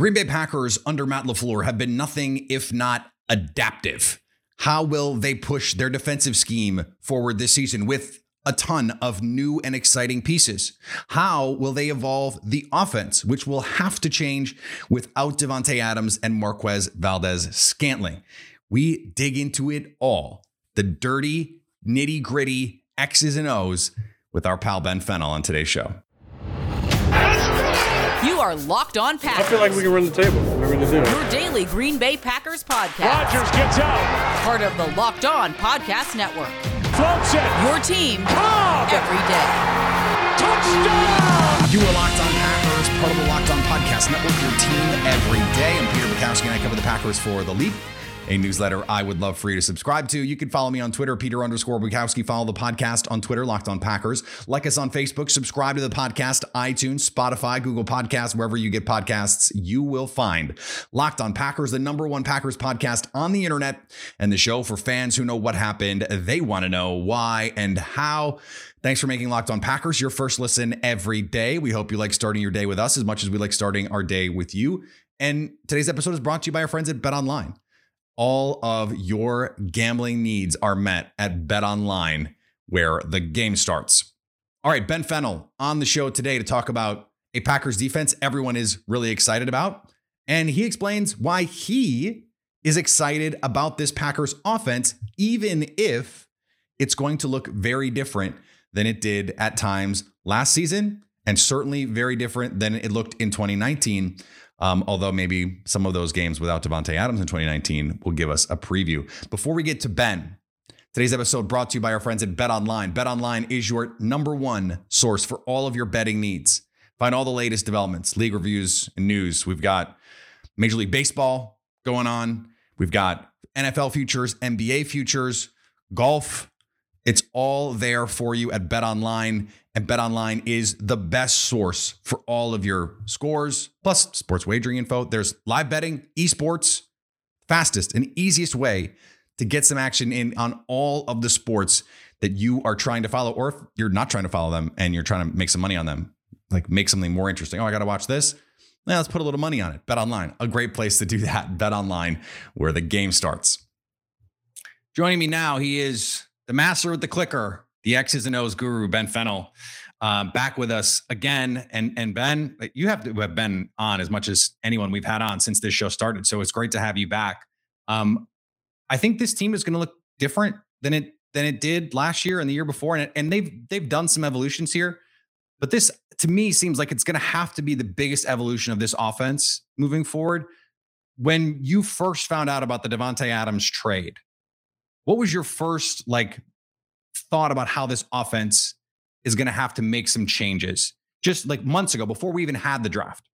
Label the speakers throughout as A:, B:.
A: Green Bay Packers under Matt LaFleur have been nothing if not adaptive. How will they push their defensive scheme forward this season with a ton of new and exciting pieces? How will they evolve the offense, which will have to change without Davante Adams and Marquez Valdes-Scantling? We dig into it all. The dirty, nitty gritty X's and O's with our pal Ben Fennell on today's show.
B: You are Locked On Packers.
C: I feel like we can run the table. We're going to do it.
B: Your daily Green Bay Packers podcast.
D: Rodgers gets out.
B: Part of the Locked On Podcast Network.
D: Floats it.
B: Your team
D: Cobb.
B: every day.
D: Touchdown.
A: You are Locked On Packers, part of the Locked On Podcast Network, your team every day. I'm Peter Bukowski, and I cover the Packers for The Leap, a newsletter I would love for you to subscribe to. You can follow me on Twitter, Peter underscore Bukowski. Follow the podcast on Twitter, Locked On Packers. Like us on Facebook. Subscribe to the podcast, iTunes, Spotify, Google Podcasts, wherever you get podcasts, you will find Locked On Packers, the number one Packers podcast on the internet, and the show for fans who know what happened. They want to know why and how. Thanks for making Locked On Packers your first listen every day. We hope you like starting your day with us as much as we like starting our day with you. And today's episode is brought to you by our friends at Bet Online. All of your gambling needs are met at Bet Online, where the game starts. All right, Ben Fennell on the show today to talk about a Packers defense everyone is really excited about. And he explains why he is excited about this Packers offense, even if it's going to look very different than it did at times last season, and certainly very different than it looked in 2019. Um, although maybe some of those games without Davante Adams in 2019 will give us a preview. Before we get to Ben, today's episode brought to you by our friends at Bet Online. Bet Online is your number one source for all of your betting needs. Find all the latest developments, league reviews, and news. We've got Major League Baseball going on. We've got NFL futures, NBA futures, golf. All there for you at Bet Online. And Bet Online is the best source for all of your scores, plus sports wagering info. There's live betting, esports, fastest and easiest way to get some action in on all of the sports that you are trying to follow, or if you're not trying to follow them and you're trying to make some money on them, like make something more interesting. Oh, I got to watch this. Now let's put a little money on it. Bet online, a great place to do that. Bet online, where the game starts. Joining me now, he is the master with the clicker, the X's and O's guru, Ben Fennell, uh, back with us again. And and Ben, you have to have been on as much as anyone we've had on since this show started. So it's great to have you back. Um, I think this team is going to look different than it than it did last year and the year before, and and they've they've done some evolutions here. But this, to me, seems like it's going to have to be the biggest evolution of this offense moving forward. When you first found out about the Davante Adams trade, what was your first like thought about how this offense is going to have to make some changes? Just like months ago, before we even had the draft.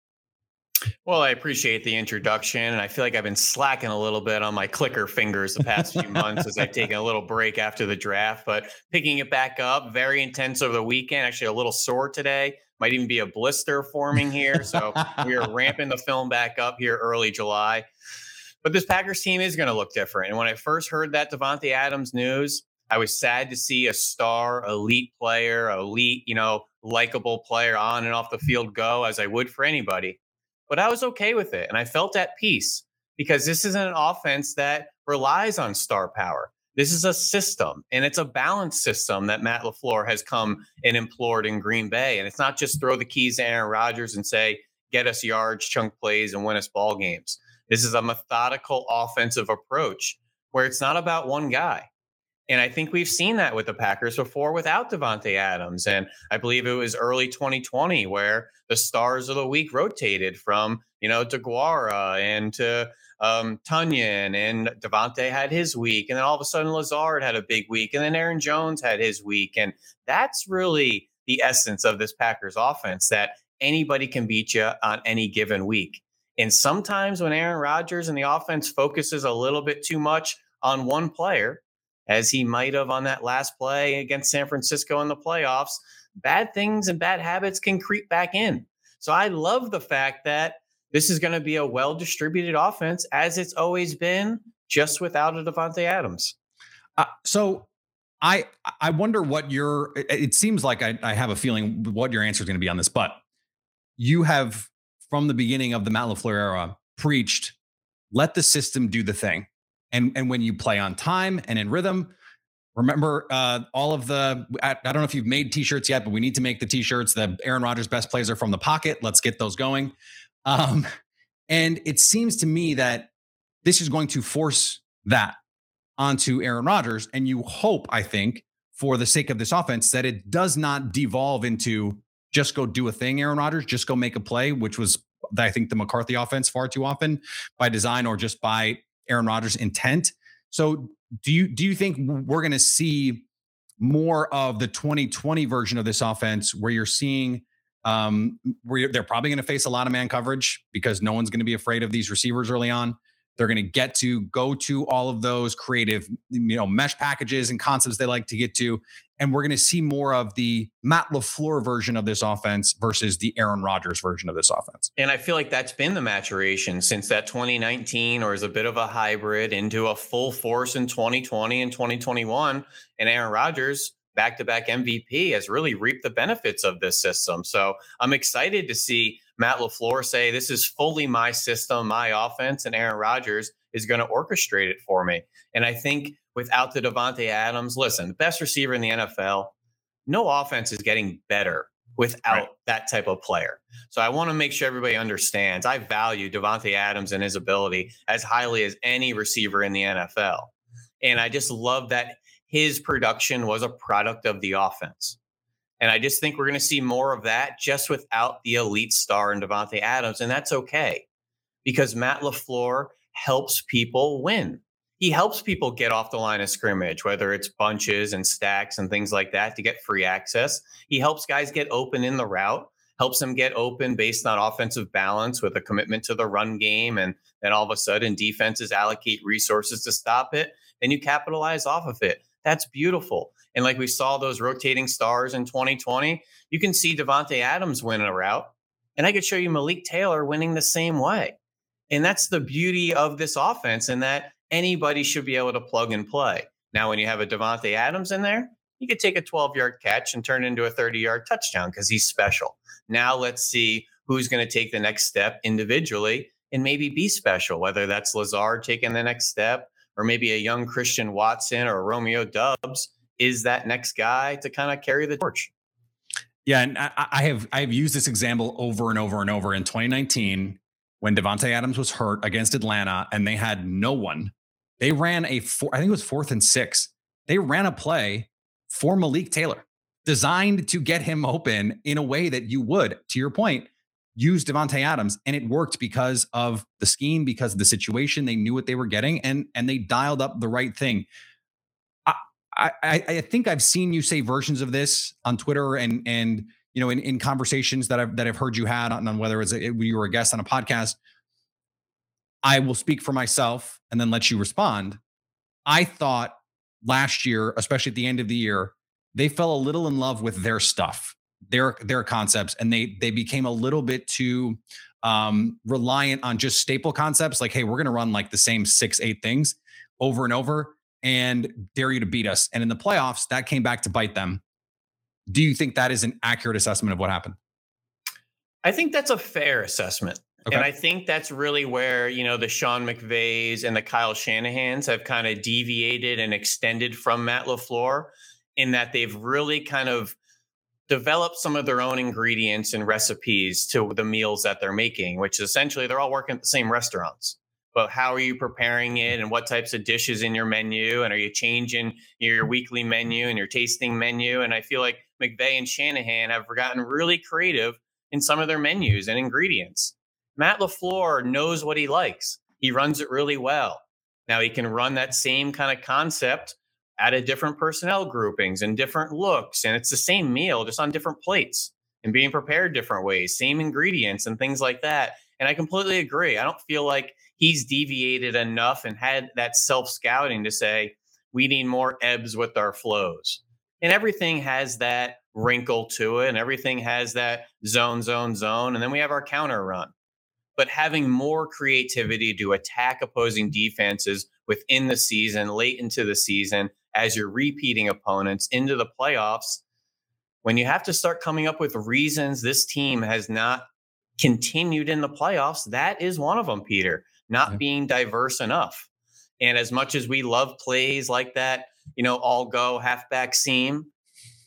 E: Well, I appreciate the introduction, and I feel like I've been slacking a little bit on my clicker fingers the past few months as I've taken a little break after the draft. But picking it back up, very intense over the weekend. Actually, a little sore today. Might even be a blister forming here. So we are ramping the film back up here early July. But this Packers team is going to look different. And when I first heard that Davante Adams news, I was sad to see a star, elite player, elite, you know, likable player on and off the field go, as I would for anybody but I was okay with it. And I felt at peace because this isn't an offense that relies on star power. This is a system and it's a balanced system that Matt LaFleur has come and implored in Green Bay. And it's not just throw the keys to Aaron Rodgers and say, get us yards, chunk plays, and win us ball games. This is a methodical offensive approach where it's not about one guy. And I think we've seen that with the Packers before without Davante Adams. And I believe it was early 2020 where the stars of the week rotated from, you know, DeGuara and to um, Tonyan and Davante had his week. And then all of a sudden Lazard had a big week. And then Aaron Jones had his week. And that's really the essence of this Packers offense that anybody can beat you on any given week. And sometimes when Aaron Rodgers and the offense focuses a little bit too much on one player, as he might have on that last play against San Francisco in the playoffs, bad things and bad habits can creep back in. So I love the fact that this is going to be a well distributed offense as it's always been, just without a Davante Adams.
A: Uh, so I I wonder what your it seems like I, I have a feeling what your answer is going to be on this, but you have from the beginning of the Matt LaFleur era preached let the system do the thing. And, and when you play on time and in rhythm, remember uh, all of the, I, I don't know if you've made t shirts yet, but we need to make the t shirts. The Aaron Rodgers best plays are from the pocket. Let's get those going. Um, and it seems to me that this is going to force that onto Aaron Rodgers. And you hope, I think, for the sake of this offense, that it does not devolve into just go do a thing, Aaron Rodgers, just go make a play, which was, I think, the McCarthy offense far too often by design or just by Aaron Rodgers' intent. So, do you do you think we're going to see more of the 2020 version of this offense, where you're seeing um, where they're probably going to face a lot of man coverage because no one's going to be afraid of these receivers early on. They're going to get to go to all of those creative, you know, mesh packages and concepts they like to get to. And we're going to see more of the Matt LaFleur version of this offense versus the Aaron Rodgers version of this offense.
E: And I feel like that's been the maturation since that 2019 or is a bit of a hybrid into a full force in 2020 and 2021. And Aaron Rodgers, back to back MVP, has really reaped the benefits of this system. So I'm excited to see Matt LaFleur say, This is fully my system, my offense, and Aaron Rodgers is going to orchestrate it for me. And I think without the Davante Adams, listen, the best receiver in the NFL, no offense is getting better without right. that type of player. So I want to make sure everybody understands I value Davante Adams and his ability as highly as any receiver in the NFL. And I just love that his production was a product of the offense. And I just think we're going to see more of that just without the elite star in Davante Adams. And that's okay because Matt LaFleur helps people win. He helps people get off the line of scrimmage, whether it's bunches and stacks and things like that to get free access. He helps guys get open in the route, helps them get open based on offensive balance with a commitment to the run game. And then all of a sudden, defenses allocate resources to stop it. and you capitalize off of it. That's beautiful. And like we saw those rotating stars in 2020, you can see Davante Adams winning a route. And I could show you Malik Taylor winning the same way. And that's the beauty of this offense, and that anybody should be able to plug and play. Now, when you have a Davante Adams in there, you could take a 12 yard catch and turn into a 30 yard touchdown because he's special. Now, let's see who's going to take the next step individually and maybe be special, whether that's Lazard taking the next step or maybe a young Christian Watson or Romeo Doubs is that next guy to kind of carry the torch.
A: Yeah, and I, I have I have used this example over and over and over in 2019 when Davante Adams was hurt against Atlanta and they had no one. They ran a four, I think it was fourth and six. They ran a play for Malik Taylor, designed to get him open in a way that you would, to your point, use Davante Adams, and it worked because of the scheme, because of the situation. They knew what they were getting, and and they dialed up the right thing. I, I, think I've seen you say versions of this on Twitter and and you know in, in conversations that I've that I've heard you had on, on whether it's a, you were a guest on a podcast. I will speak for myself and then let you respond. I thought last year, especially at the end of the year, they fell a little in love with their stuff, their their concepts, and they they became a little bit too um, reliant on just staple concepts. Like, hey, we're going to run like the same six eight things over and over and dare you to beat us. And in the playoffs, that came back to bite them. Do you think that is an accurate assessment of what happened?
E: I think that's a fair assessment. Okay. And I think that's really where, you know, the Sean McVays and the Kyle Shanahans have kind of deviated and extended from Matt LaFleur in that they've really kind of developed some of their own ingredients and recipes to the meals that they're making, which essentially they're all working at the same restaurants but how are you preparing it and what types of dishes in your menu and are you changing your weekly menu and your tasting menu? And i feel like mcvay and shanahan have gotten really creative in some of their menus and ingredients. Matt lafleur knows what he likes. He runs it really well. Now he can run that same kind of concept at a different personnel groupings and different looks and it's the same meal just on different plates and being prepared different ways same ingredients and things like that. And i completely agree. I don't feel like he's deviated enough and had that self scouting to say, we need more ebbs with our flows. And everything has that wrinkle to it, and everything has that zone, zone, zone. And then we have our counter run. But having more creativity to attack opposing defenses within the season, late into the season, as you're repeating opponents into the playoffs, when you have to start coming up with reasons this team has not continued in the playoffs. That is one of them, Peter, not yeah. being diverse enough. And as much as we love plays like that, you know, all go halfback seam,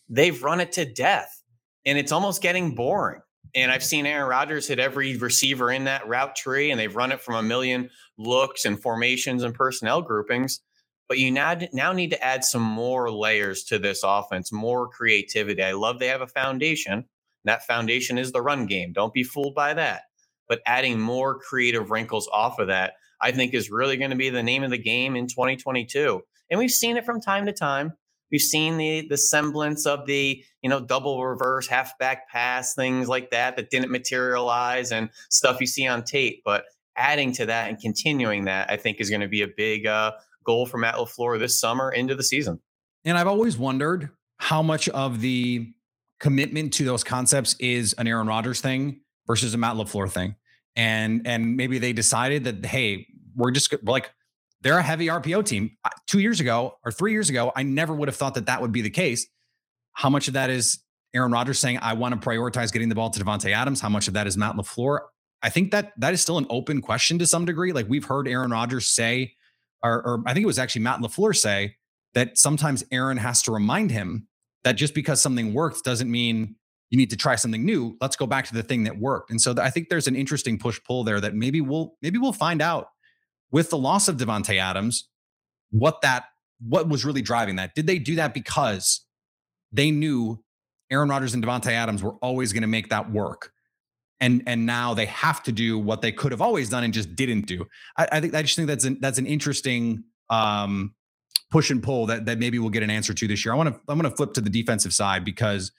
E: they've run it to death. And it's almost getting boring. And I've seen Aaron Rodgers hit every receiver in that route tree, and they've run it from a million looks and formations and personnel groupings. But you now, now need to add some more layers to this offense, more creativity. I love they have a foundation. That foundation is the run game. Don't be fooled by that. But adding more creative wrinkles off of that, I think, is really going to be the name of the game in 2022. And we've seen it from time to time. We've seen the the semblance of the you know double reverse halfback pass things like that that didn't materialize and stuff you see on tape. But adding to that and continuing that, I think, is going to be a big uh, goal for Matt LaFleur this summer into the season.
A: And I've always wondered how much of the commitment to those concepts is an Aaron Rodgers thing versus a Matt LaFleur thing. And and maybe they decided that hey, we're just we're like they're a heavy RPO team. Two years ago or three years ago, I never would have thought that that would be the case. How much of that is Aaron Rodgers saying I want to prioritize getting the ball to Davante Adams? How much of that is Matt LaFleur? I think that that is still an open question to some degree. Like we've heard Aaron Rodgers say, or, or I think it was actually Matt LaFleur say that sometimes Aaron has to remind him that just because something works doesn't mean you need to try something new. Let's go back to the thing that worked. And so I think there's an interesting push pull there that maybe we'll maybe we'll find out with the loss of Davante Adams what that what was really driving that. Did they do that because they knew Aaron Rodgers and Davante Adams were always going to make that work? And and now they have to do what they could have always done and just didn't do. I, I think I just think that's an that's an interesting um, push and pull that that maybe we'll get an answer to this year. I want to I'm going to flip to the defensive side because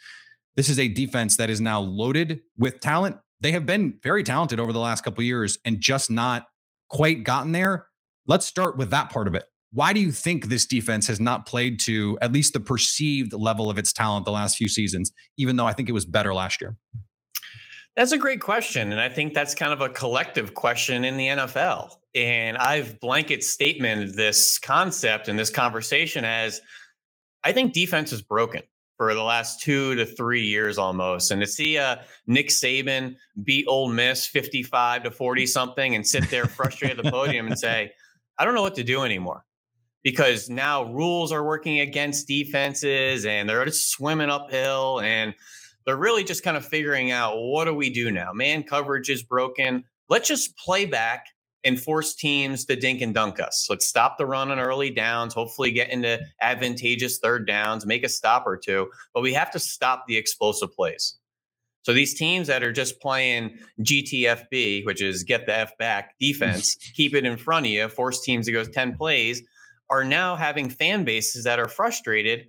A: this is a defense that is now loaded with talent. They have been very talented over the last couple years and just not quite gotten there. Let's start with that part of it. Why do you think this defense has not played to at least the perceived level of its talent the last few seasons, even though I think it was better last year?
E: That's a great question. And I think that's kind of a collective question in the NFL. And I've blanket statemented this concept and this conversation as I think defense is broken for the last two to three years almost. And to see uh, Nick Saban beat Ole Miss 55 to 40 something and sit there frustrated at the podium and say, I don't know what to do anymore because now rules are working against defenses and they're just swimming uphill and they're really just kind of figuring out what do we do now? Man coverage is broken. Let's just play back and force teams to dink and dunk us. Let's stop the run on early downs, hopefully get into advantageous third downs, make a stop or two, but we have to stop the explosive plays. So these teams that are just playing GTFB, which is get the F back defense, keep it in front of you, force teams to go 10 plays, are now having fan bases that are frustrated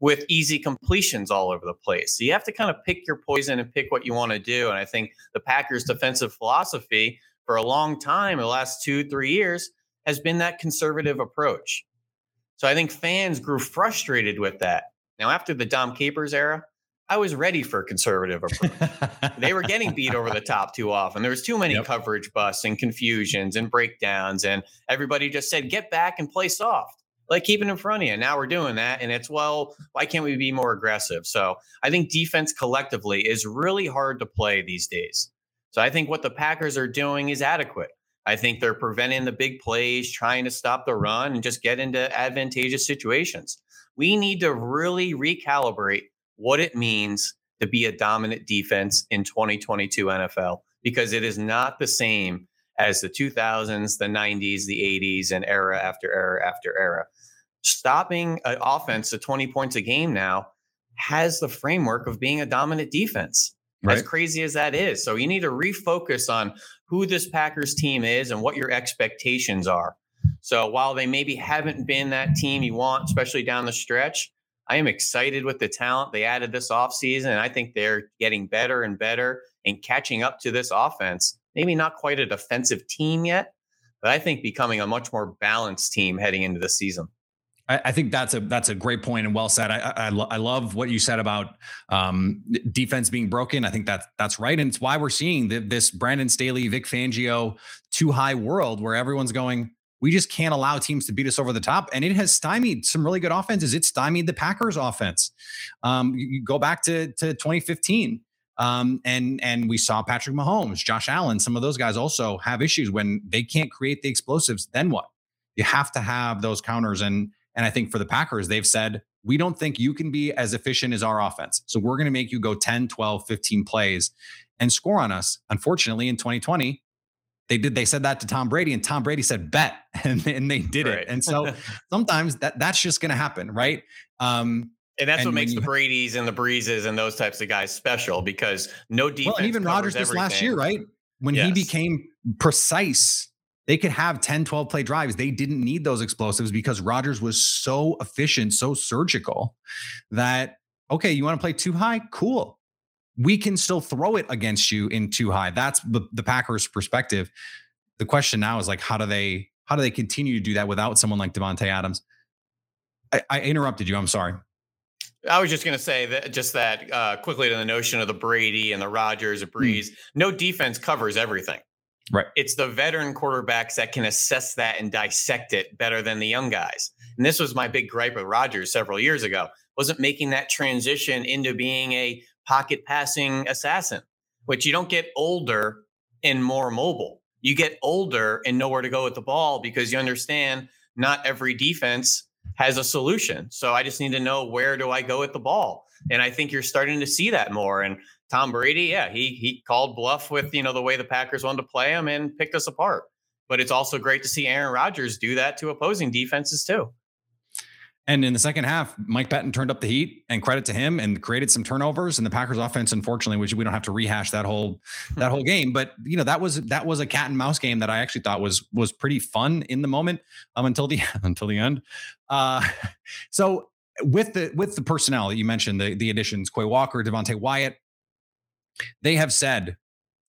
E: with easy completions all over the place. So you have to kind of pick your poison and pick what you want to do. And I think the Packers' defensive philosophy for a long time, the last two, three years, has been that conservative approach. So I think fans grew frustrated with that. Now, after the Dom Capers era, I was ready for a conservative approach. they were getting beat over the top too often. There was too many yep. coverage busts and confusions and breakdowns, and everybody just said, "Get back and play soft." like keep it in front of you. Now we're doing that. And it's, well, why can't we be more aggressive? So I think defense collectively is really hard to play these days. So I think what the Packers are doing is adequate. I think they're preventing the big plays, trying to stop the run and just get into advantageous situations. We need to really recalibrate what it means to be a dominant defense in 2022 NFL because it is not the same as the 2000s, the 90s, the 80s, and era after era after era. Stopping an offense to 20 points a game now has the framework of being a dominant defense. Right. As crazy as that is. So you need to refocus on who this Packers team is and what your expectations are. So while they maybe haven't been that team you want, especially down the stretch, I am excited with the talent they added this offseason. And I think they're getting better and better and catching up to this offense maybe not quite a defensive team yet, but I think becoming a much more balanced team heading into the season.
A: I, think that's a that's a great point and well said. I I, I love what you said about um, defense being broken. I think that that's right, and it's why we're seeing the, this Brandon Staley, Vic Fangio, two high world where everyone's going. We just can't allow teams to beat us over the top, and it has stymied some really good offenses. It stymied the Packers offense. Um, you go back to to 2015 Um, and and we saw Patrick Mahomes, Josh Allen, some of those guys also have issues when they can't create the explosives. Then what? You have to have those counters. And and I think for the Packers, they've said, we don't think you can be as efficient as our offense. So we're going to make you go 10, 12, 15 plays and score on us. Unfortunately, in 2020, they did they said that to Tom Brady and Tom Brady said bet and, and they did right. it. And so sometimes that that's just going to happen, right?
E: Um and that's and what makes the Brady's and the Breezes and those types of guys special because no defense. Well,
A: even Rodgers this last year, right? When yes. he became precise, they could have 10, 12 play drives. They didn't need those explosives because Rodgers was so efficient, so surgical that, okay, you want to play two high? Cool we can still throw it against you in two high. That's the, the Packers' perspective. The question now is like, how do they how do they continue to do that without someone like Davante Adams? I, I interrupted you. I'm sorry.
E: I was just going to say that just that uh, quickly to the notion of the Brady and the Rodgers, a hmm. Brees. Mm. No defense covers everything.
A: Right.
E: It's the veteran quarterbacks that can assess that and dissect it better than the young guys. And this was my big gripe with Rodgers several years ago. Wasn't making that transition into being a pocket passing assassin, which you don't get older and more mobile. You get older and know where to go with the ball because you understand not every defense has a solution. So I just need to know where do I go with the ball. And I think you're starting to see that more. And Tom Brady, yeah, he he called bluff with you know the way the Packers wanted to play him and picked us apart. But it's also great to see Aaron Rodgers do that to opposing defenses too.
A: And in the second half, Mike Pettine turned up the heat and credit to him and created some turnovers. And the Packers offense, unfortunately, which we don't have to rehash that whole that whole game. But you know, that was that was a cat and mouse game that I actually thought was was pretty fun in the moment um, until the until the end. Uh, so with the with the personnel that you mentioned, the the additions, Quay Walker, Devonte Wyatt, they have said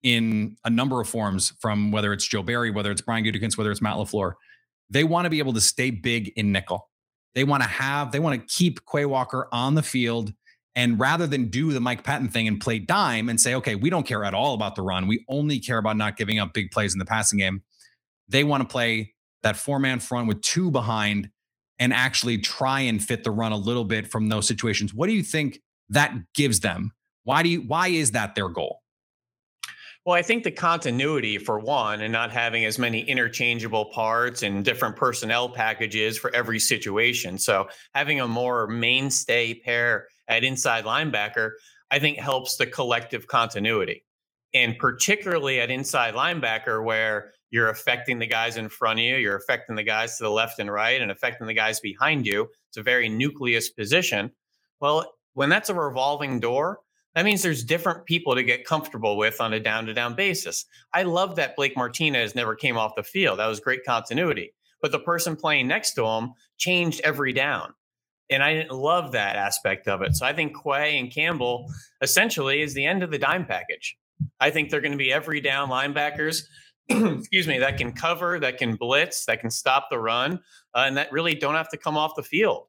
A: in a number of forms, from whether it's Joe Barry, whether it's Brian Gutekunst, whether it's Matt LaFleur, they want to be able to stay big in nickel they want to have, they want to keep Quay Walker on the field. And rather than do the Mike Pettine thing and play dime and say, okay, we don't care at all about the run, we only care about not giving up big plays in the passing game, they want to play that four man front with two behind and actually try and fit the run a little bit from those situations. What do you think that gives them? Why do you, why is that their goal?
E: Well, I think the continuity for one, and not having as many interchangeable parts and different personnel packages for every situation. So having a more mainstay pair at inside linebacker, I think helps the collective continuity. And particularly at inside linebacker, where you're affecting the guys in front of you, you're affecting the guys to the left and right, and affecting the guys behind you. It's a very nucleus position. Well, when that's a revolving door, that means there's different people to get comfortable with on a down to down basis. I love that Blake Martinez never came off the field. That was great continuity. But the person playing next to him changed every down. And I didn't love that aspect of it. So I think Quay and Campbell essentially is the end of the dime package. I think they're going to be every down linebackers, excuse me, that can cover, that can blitz, that can stop the run, uh, and that really don't have to come off the field.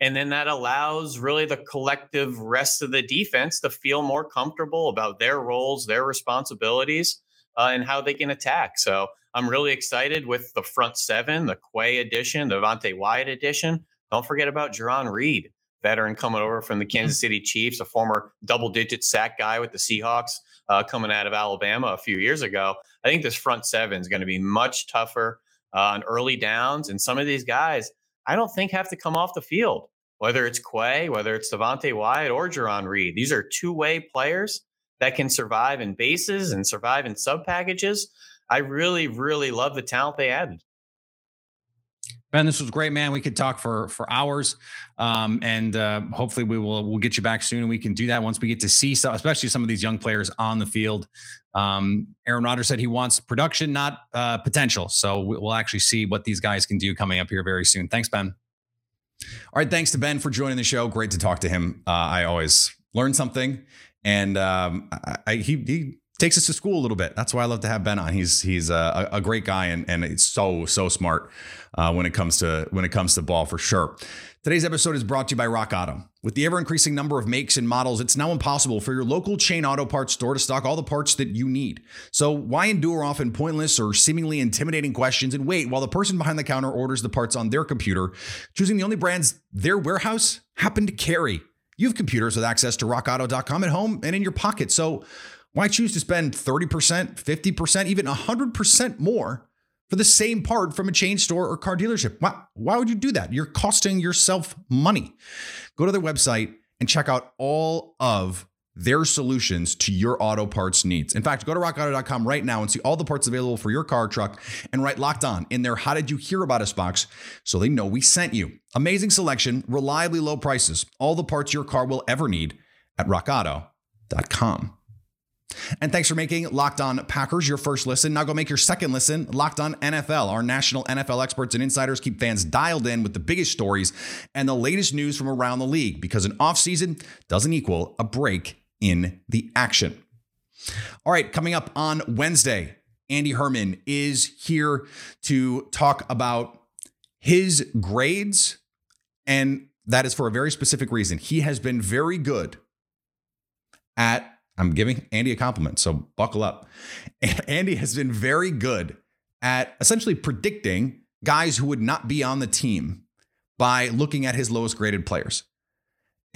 E: And then that allows really the collective rest of the defense to feel more comfortable about their roles, their responsibilities, uh, and how they can attack. So I'm really excited with the front seven, the Quay edition, the Devonte Wyatt edition. Don't forget about Jarran Reed, veteran coming over from the mm-hmm. Kansas City Chiefs, a former double digit sack guy with the Seahawks uh, coming out of Alabama a few years ago. I think this front seven is going to be much tougher uh, on early downs. And some of these guys, I don't think have to come off the field, whether it's Quay, whether it's Devonte Wyatt or Jarran Reed. These are two way players that can survive in bases and survive in sub packages. I really, really love the talent they added.
A: Ben, this was great, man. We could talk for for hours, um, and uh, hopefully we will we'll get you back soon, and we can do that once we get to see, some, especially some of these young players on the field. Um, Aaron Rodgers said he wants production, not uh, potential. So we'll actually see what these guys can do coming up here very soon. Thanks, Ben. All right, thanks to Ben for joining the show. Great to talk to him. Uh, I always learn something, and um, I, I, he he takes us to school a little bit. That's why I love to have Ben on. He's he's a, a great guy and and so so smart uh, when it comes to when it comes to ball for sure. Today's episode is brought to you by Rock Auto. With the ever increasing number of makes and models, it's now impossible for your local chain auto parts store to stock all the parts that you need. So why endure often pointless or seemingly intimidating questions and wait while the person behind the counter orders the parts on their computer, choosing the only brands their warehouse happen to carry? You have computers with access to rockauto.com at home and in your pocket. So why choose to spend 30%, 50%, even 100% more for the same part from a chain store or car dealership? Why, why would you do that? You're costing yourself money. Go to their website and check out all of their solutions to your auto parts needs. In fact, go to rockauto.com right now and see all the parts available for your car truck and write locked on in their How Did You Hear About Us box so they know we sent you. Amazing selection, reliably low prices, all the parts your car will ever need at rockauto.com. And thanks for making Locked On Packers your first listen. Now go make your second listen Locked On NFL. Our national NFL experts and insiders keep fans dialed in with the biggest stories and the latest news from around the league because an offseason doesn't equal a break in the action. All right, coming up on Wednesday, Andy Herman is here to talk about his grades, and that is for a very specific reason. He has been very good at, I'm giving Andy a compliment, so buckle up. Andy has been very good at essentially predicting guys who would not be on the team by looking at his lowest graded players.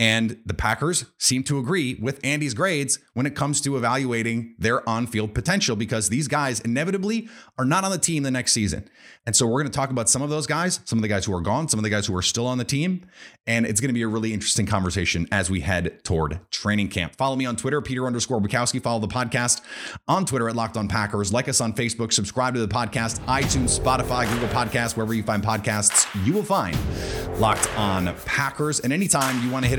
A: And the Packers seem to agree with Andy's grades when it comes to evaluating their on field potential because these guys inevitably are not on the team the next season. And so we're going to talk about some of those guys, some of the guys who are gone, some of the guys who are still on the team. And it's going to be a really interesting conversation as we head toward training camp. Follow me on Twitter, Peter underscore Bukowski. Follow the podcast on Twitter at Locked On Packers. Like us on Facebook. Subscribe to the podcast, iTunes, Spotify, Google Podcasts, wherever you find podcasts, you will find Locked On Packers. And anytime you want to hit